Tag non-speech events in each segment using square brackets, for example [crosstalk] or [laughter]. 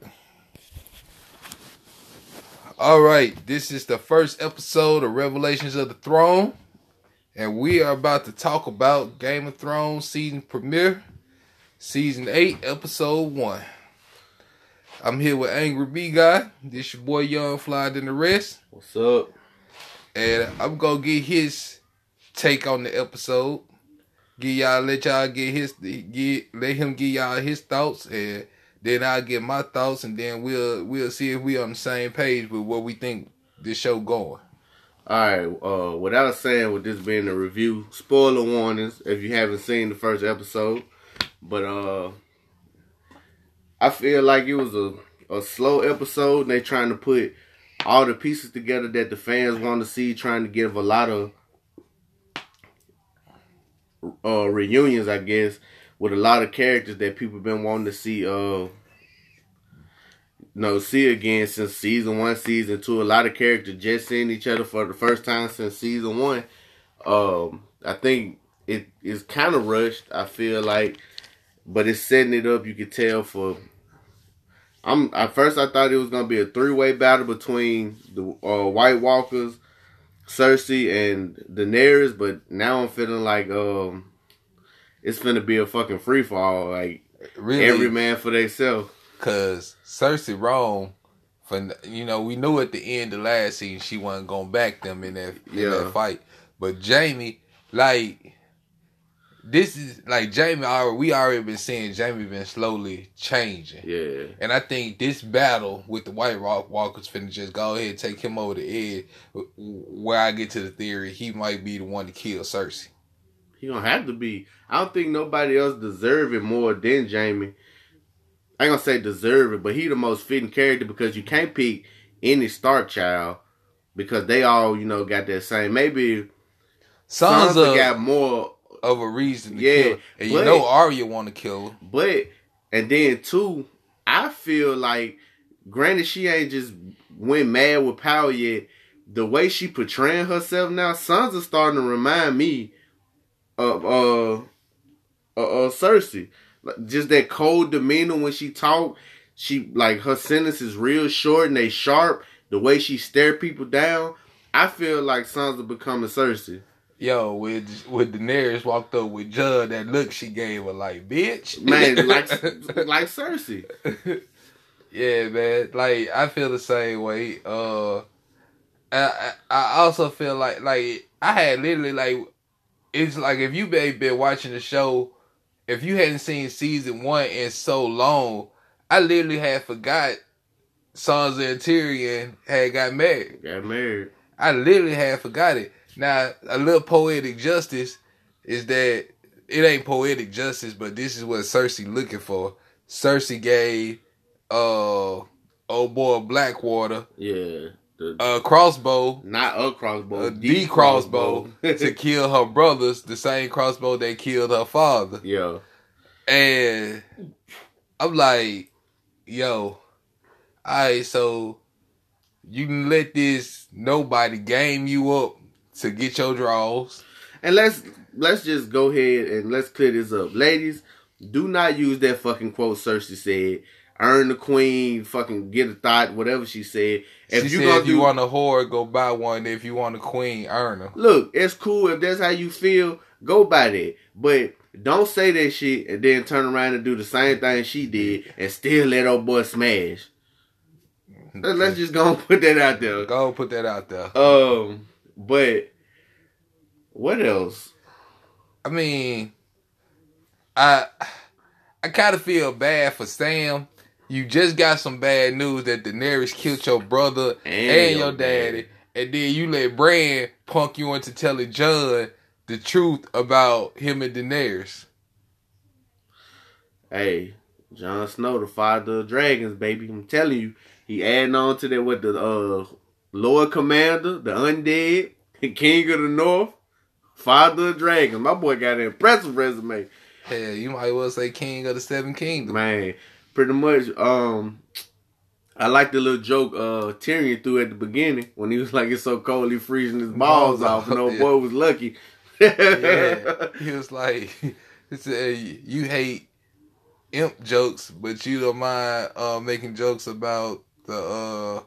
right. All right, this is the first episode of Revelations of the Throne, and we are about to talk about Game of Thrones season premiere, season eight, episode one. I'm here with Angry B Guy. This your boy Young Fly than the rest, What's up? and I'm gonna get his take on the episode. Get y'all, let y'all get his, get let him get y'all his thoughts, and then I'll get my thoughts, and then we'll we'll see if we on the same page with what we think this show going. All right. Uh, without saying, with this being a review, spoiler warnings if you haven't seen the first episode. But uh, I feel like it was a a slow episode. And they trying to put all the pieces together that the fans want to see, trying to give a lot of uh reunions, I guess, with a lot of characters that people been wanting to see. Uh. No, see again since season one, season two. A lot of characters just seeing each other for the first time since season one. Um, I think it is kind of rushed. I feel like, but it's setting it up. You could tell for. I'm at first I thought it was gonna be a three way battle between the uh, White Walkers, Cersei, and Daenerys, but now I'm feeling like um, it's gonna be a fucking free fall. Like Really, every man for themselves. Cause Cersei wrong. For you know, we knew at the end of last season she wasn't gonna back them in that in Yeah. that fight. But Jaime, like, this is like Jaime. Already, we already been seeing Jaime been slowly changing, Yeah. and I think this battle with the White Rock Walkers finna just go ahead and take him over the edge. Where I get to the theory, he might be the one to kill Cersei. He gonna have to be. I don't think nobody else deserve it more than Jaime. I ain't gonna say deserve it, but he the most fitting character because you can't pick any Stark child because they all you know got that same. Maybe Sansa Sansa got more, of a reason to Yeah, and you know Arya want to kill her. but and then two, I feel like granted she ain't just went mad with power yet. The way she portraying herself now, Sansa starting to remind me of uh uh, uh Cersei. Like, just that cold demeanor when she talk. She like her sentence is real short and they sharp. The way she stare people down, I feel like Sansa becoming Cersei. Yo, with with Daenerys walked up with Judd, that look she gave her like bitch, Man, [laughs] like like Cersei. yeah, man. Like I feel the same way. Uh, I I I also feel like like I had literally like it's like if you been been watching the show, if you hadn't seen season one in so long, I literally had forgot Sansa and Tyrion had got married. Got married. I literally had forgot it. Now, a little poetic justice is that it ain't poetic justice, but this is what Cersei looking for. Cersei gave uh old boy Blackwater Yeah. The, a crossbow, not a crossbow. a D crossbow to [laughs] kill her brothers, the same crossbow that killed her father. yeah. And I'm like, yo, alright, so you can let this nobody game you up to get your draws. And let's let's just go ahead and let's clear this up. Ladies, do not use that fucking quote Cersei said. Earn the queen, fucking get a thought, whatever she said. If she you said if you do- want a whore, go buy one. If you want a queen, earn her. Look, it's cool if that's how you feel, go buy that. But don't say that shit and then turn around and do the same thing she did and still let old boy smash. Let- Let's just go [laughs] and put that out there. go put that out there. Um, but what else? I mean, I I kind of feel bad for Sam. You just got some bad news that Daenerys killed your brother and, your daddy, and then you let Bran punk you into telling Jon the truth about him and Daenerys. Hey, Jon Snow, the father of dragons, baby. I'm telling you, he adding on to that with the uh Lord Commander, the undead, King of the North, father of dragons. My boy got an impressive resume. Hell, you might well say King of the Seven Kingdoms. Man, pretty much. Um, I like the little joke uh Tyrion threw at the beginning when he was like, "It's so cold, he freezing his balls off," and old Yeah. boy was lucky. yeah, he was like, [laughs] he said, "You hate imp jokes, but you don't mind uh, making jokes about the uh,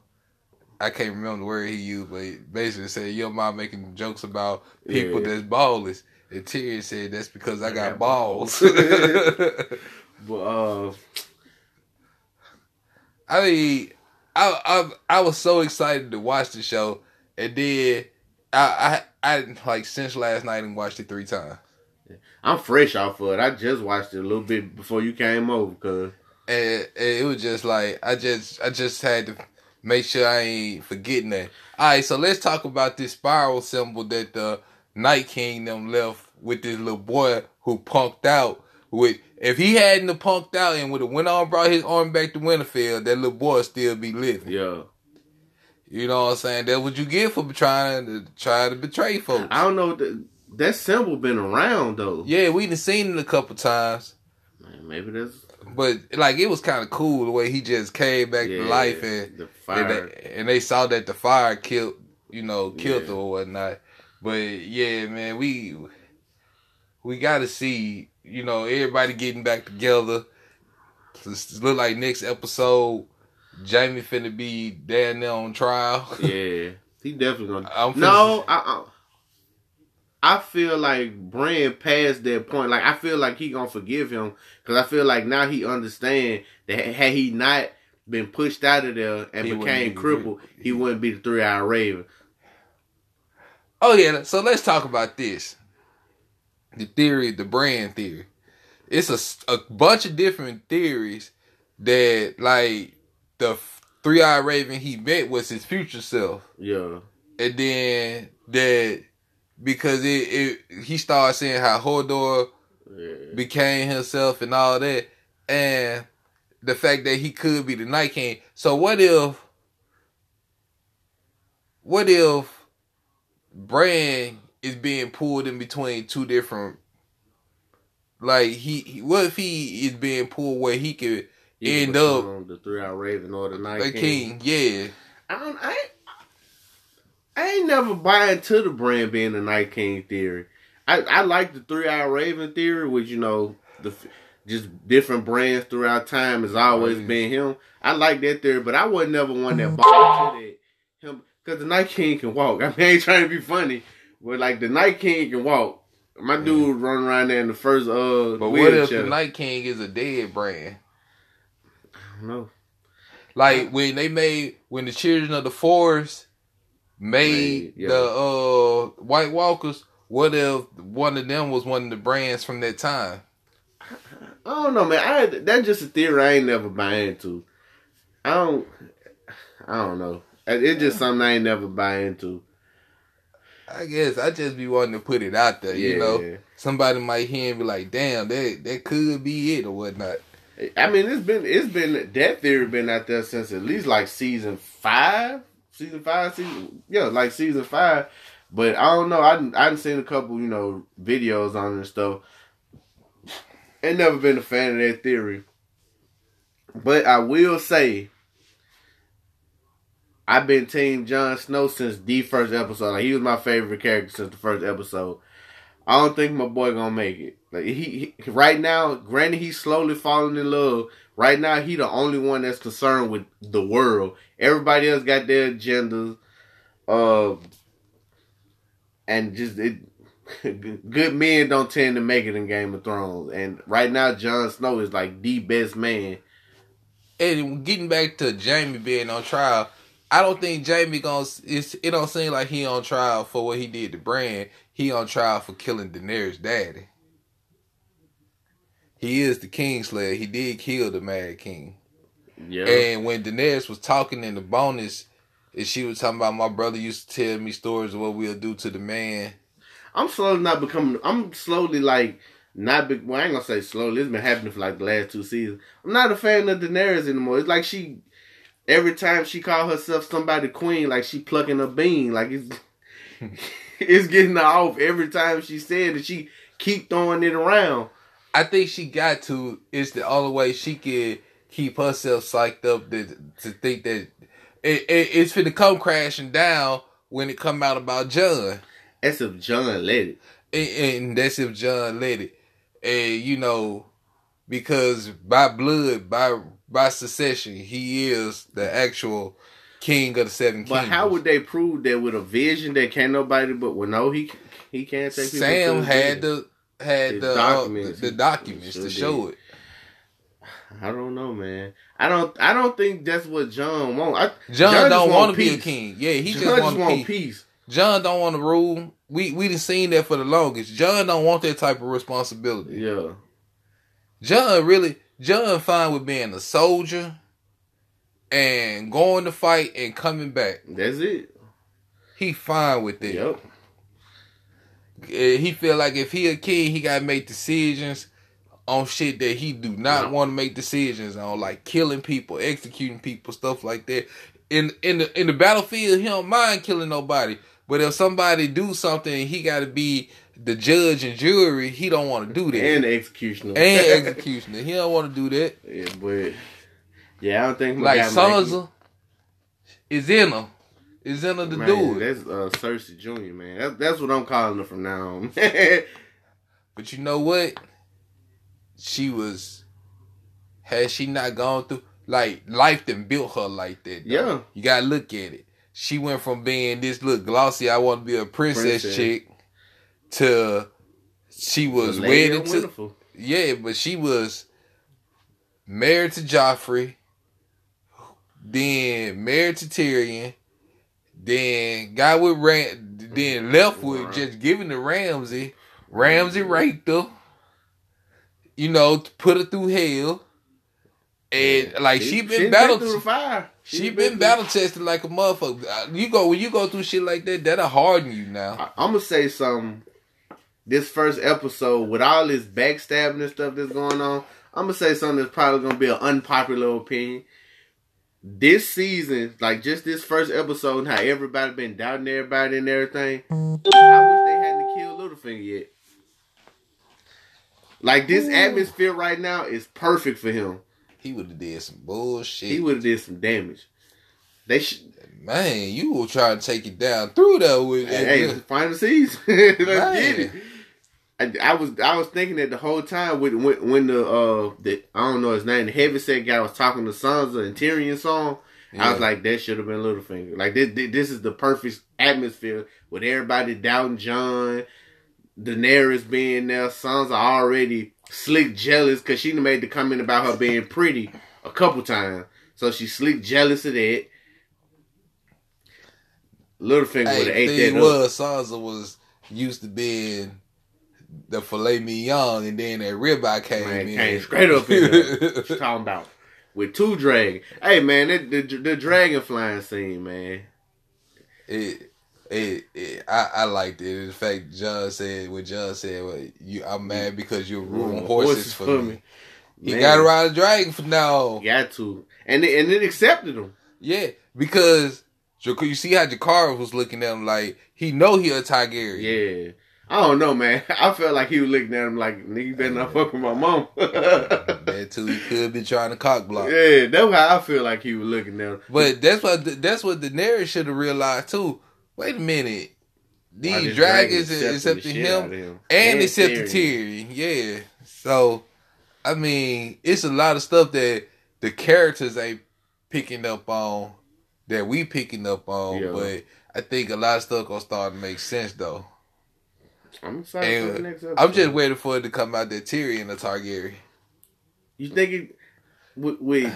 I can't remember the word he used, but he basically said you don't mind making jokes about people Yeah. that's ballless. And Tyrion said that's because I, got balls. [laughs] [laughs] But uh, I mean, I, I I was so excited to watch the show, and then I I I like since last night and watched it three times, I'm fresh off of it. I just watched it a little bit before you came over, cause and, and it was just like I just I just had to make sure I ain't forgetting that. All right, so let's talk about this spiral symbol that the Night King them left with this little boy who punked out. With if he hadn't have punked out and would have went on and brought his arm back to Winterfell, that little boy still be living. yeah, You know what I'm saying? That's what you get for trying to try to betray folks. I don't know that that symbol been around though. Yeah, we done seen it a couple times, Man, maybe that's but like it was kind of cool the way he just came back yeah, to life and the and fire. they, and they saw that the fire killed, you know, killed Yeah. or whatnot. But yeah, man, we we got to see, you know, everybody getting back together. It's look like next episode, Jaime finna be down there on trial. [laughs] yeah, he definitely gonna. I'm No, I, I I feel like Bran passed that point. Like I feel like he gonna forgive him because I feel like now he understand that had he not been pushed out of there and He became be- crippled, he wouldn't be the three eyed raven. Oh yeah, so let's talk about this. The theory, the Bran theory. It's a, a bunch of different theories that like the three eyed raven he met was his future self, Yeah, and then that because it, it he started saying how Hodor yeah, became himself and all that, and the fact that he could be the Night King. So what if, what if Bran is being pulled in between two different, like he, he what if he is being pulled where he could He End up- the three eyed raven or the night king. king? Yeah, I don't. I ain't, I ain't never buy into the Bran being the Night King theory. I I like the three eyed raven theory, which you know the just different Brans throughout time has always Right. been him. I like that theory, but I was never one that bought into that him because the Night King can walk. [laughs] I mean, I ain't trying to be funny, but like the Night King can walk. My dude run around there in the first uh. but what if the Night King is a dead Bran? I don't know. Like when they made when the children of the forest made Made, yeah. the uh White Walkers, what if one of them was one of the Brans from that time? I don't know, man. I that's just a theory I ain't never buy into. I don't. I don't know. It's just something I ain't never buy into. I guess I just be wanting to put it out there, Yeah. you know. Somebody might hear and be like, "Damn, that that could be it or whatnot." I mean, it's been it's been that theory been out there since at least like season five, season five, season yeah, like season five. But I don't know. I done- I done seen a couple you know videos on it and stuff. Ain't never been a fan of that theory. But I will say, I've been Team Jon Snow since the first episode. Like he was my favorite character since the first episode. I don't think my boy gonna make it. Like he, he right now, granted he's slowly falling in love. Right now, he the only one that's concerned with the world. Everybody else got their agendas. Uh, and just it, [laughs] good men don't tend to make it in Game of Thrones. And right now, Jon Snow is like the best man. And getting back to Jaime being on trial, I don't think Jaime gonna. It's, it don't seem like he on trial for what he did to Bran. He on trial for killing Daenerys' daddy. He is the Kingslayer. He did kill the Mad King. Yeah, And when Daenerys was talking in the bonus, and she was talking about my brother used to tell me stories of what we'll do to the man. I'm slowly not becoming. I'm slowly like not. Be, well, I ain't gonna say slowly. It's been happening for like the last two seasons. I'm not a fan of Daenerys anymore. It's like she every time she call herself somebody queen, like she plucking a bean. Like it's [laughs] it's getting her off every time she said that She keep throwing it around. I think she got to. It's the only way she could keep herself psyched up to, to think that it, it, it's finna come crashing down when it come out about Jon. That's if Jon let it. And, and that's if Jon let it. And you know, because by blood, by by secession, he is the actual king of the seven kingdoms. But how would they prove that with a vision that can't nobody but well no he he can't take Sam to the had the had the documents. documents, the, the documents Sure to did. show it. I don't know, man. I don't. I don't think that's what Jon want. I, Jon, just don't want to be a king. Yeah, he Jon just want, want peace. peace. Jon don't want to rule. We we done seen that for the longest. Jon don't want that type of responsibility. Yeah, Jon really Jon fine with being a soldier and going to fight and coming back. that's it. He fine with it. Yep. Eh, He feel like if he a king, he gotta make decisions on shit that he do not want to make decisions on, like killing people, executing people, stuff like that. In in the in the battlefield, he don't mind killing nobody. But if somebody do something, he got to be the judge and jury. He don't want to do that. And the executioner. and [laughs] executioner. He don't want to do that. yeah, but yeah, I don't think Like Sansa is in him. Is in her to Man, do it. That's uh, Cersei Junior, man. That's that's what I'm calling her from now on. [laughs] But you know what? She was had she not gone through like life done built her like that. though. Yeah. You gotta look at it. She went from being this look glossy, I want to be a princess, Princess. chick to she was wedded to. Yeah, but she was married to Joffrey, then married to Tyrion, then got with Ram, then mm-hmm. left with Right. just giving to Ramsay. Ramsay mm-hmm. raped her, you know, put her through hell, and like she, been battle, through the fire. she been battle tested like a motherfucker. You go when you go through shit like that, that'll harden you now. I, I'm gonna say something. This first episode, with all this backstabbing and stuff that's going on, I'm gonna say something that's probably gonna be an unpopular opinion. This season, like just this first episode, and how everybody been doubting everybody and everything. I wish they hadn't killed Littlefinger yet. Like this atmosphere right now is perfect for him. He would have did some bullshit. He would have did some damage. They should. Man, you will try to take it down through that with Hey, final season. [laughs] Let's Man. get it. I, I was I was thinking that the whole time when when, when the uh the I don't know his name the heavyset guy was talking to Sansa and Tyrion song. I was like that should have been Littlefinger. Like this this is the perfect atmosphere with everybody doubting Jon, Daenerys being there. Sansa already slick jealous because she made the comment about her being pretty a couple times, so she slick jealous of that. Littlefinger Hey, would have ate that up. was Sansa was used to being the filet mignon, and then that ribeye came Man, in. came straight up in there. You talking about? With two dragons. Hey man, that, the the dragon flying scene, man. it, it, it, I, I liked it. In fact, Jon said what Jon said. Well, you, I'm mad because you're ruining Mm, horses, for me. He Man, got to ride a dragon for now. Got to, and it, and it accepted him. Yeah, because you see how Jakar was looking at him like he know he a Targaryen. Yeah. I don't know, man. [laughs] I felt like he was looking at him like, nigga, you better not fuck with my mom. [laughs] That too, he could be trying to cock block. Yeah, that's how I feel like he was looking at him. But that's what that's what Daenerys should have realized too. Wait a minute, these dragons accepting him him. and accepting Tyrion. Tyrion. Yeah, so I mean, it's a lot of stuff that the characters ain't picking up on that we picking up on. Yeah. But I think a lot of stuff gonna start to make sense though. I'm excited for the next episode. I'm just waiting for it to come out that Tyrion a Targaryen. You think it with with,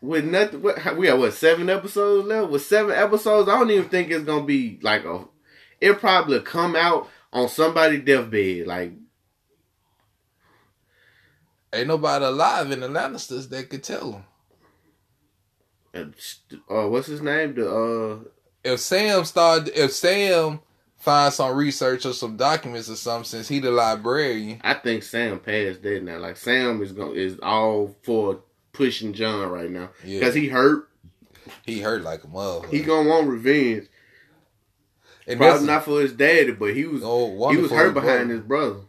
with nothing? What, we got what seven episodes left? With seven episodes, I don't even think it's gonna be like a. It probably come out on somebody's deathbed. Like Ain't nobody alive in the Lannisters that could tell them. uh, uh, what's his name? The uh, if Sam started, if Sam finds some research or some documents or something, since he the librarian, I think Sam passed that now. Like Sam is going is all for pushing Jon right now yeah, because he hurt. he hurt like a mother. He gonna want revenge. and Probably not for his daddy, but he was oh, he was hurt behind his brother.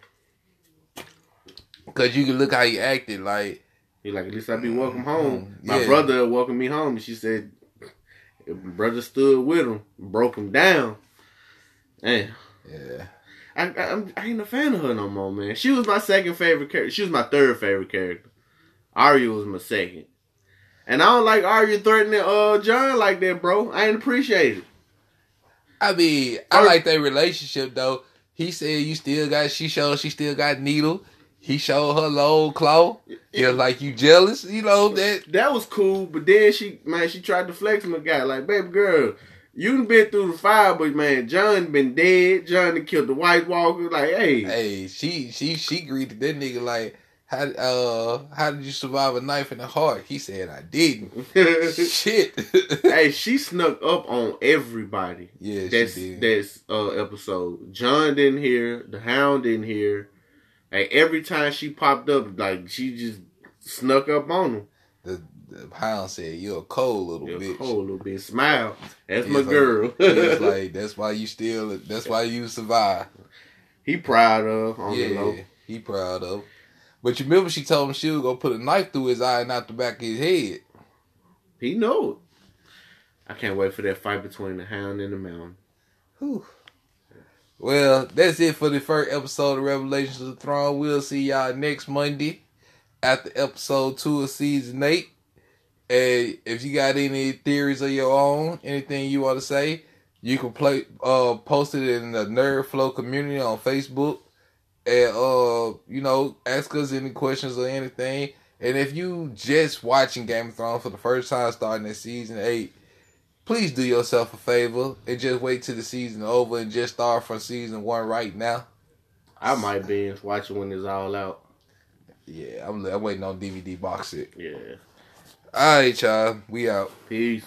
because you can look how he acted. Like He like, at least I be welcome home. Mhm. My Yeah. brother welcomed me home. And she said, brother stood with him, broke him down. Man, yeah, I, I, I'm, ain't a fan of her no more, man. She was my second favorite character. She was my third favorite character. Arya was my second. And I don't like Arya threatening uh Jon like that, bro. I ain't appreciate it. I mean, I like their relationship though. He said you still got. She showed she still got needle. He showed her Longclaw. He was like, "You jealous?" You know that. That was cool, but then she man, she tried to flex my guy like, baby girl, you done been through the fire, but man, Jon been dead. Jon killed the White Walker. Like, hey, Hey, she she she greeted that nigga like, "How uh how did you survive a knife in the heart?" He said, "I didn't." [laughs] Shit. hey, she snuck up on everybody. yeah, That's she did. that's uh episode. Jon didn't hear. The Hound didn't hear. Like every time she popped up, like she just snuck up on him. The, the hound said, "You're a cold little You're bitch." cold little bitch. Smile. That's my like- girl. [laughs] like, "That's why you still. That's why you survive." he proud of on the low. Yeah, he proud of. But you remember she told him she was gonna put a knife through his eye and out the back of his head. He know it. I can't wait for that fight between the Hound and the Mountain. Whew. Well, that's it for the first episode of Revelations of the Throne. We'll see y'all next Monday after episode two of season eight. And if you got any theories of your own, anything you want to say, you can play uh post it in the Nerd Flow community on Facebook. And uh, you know, ask us any questions or anything. And if you just watching Game of Thrones for the first time starting at season eight, please do yourself a favor and just wait till the season over and just start from season one right now. I might be watching when it's all out. Yeah, I'm, I'm waiting on DVD box set. Yeah. All right, y'all. We out. Peace.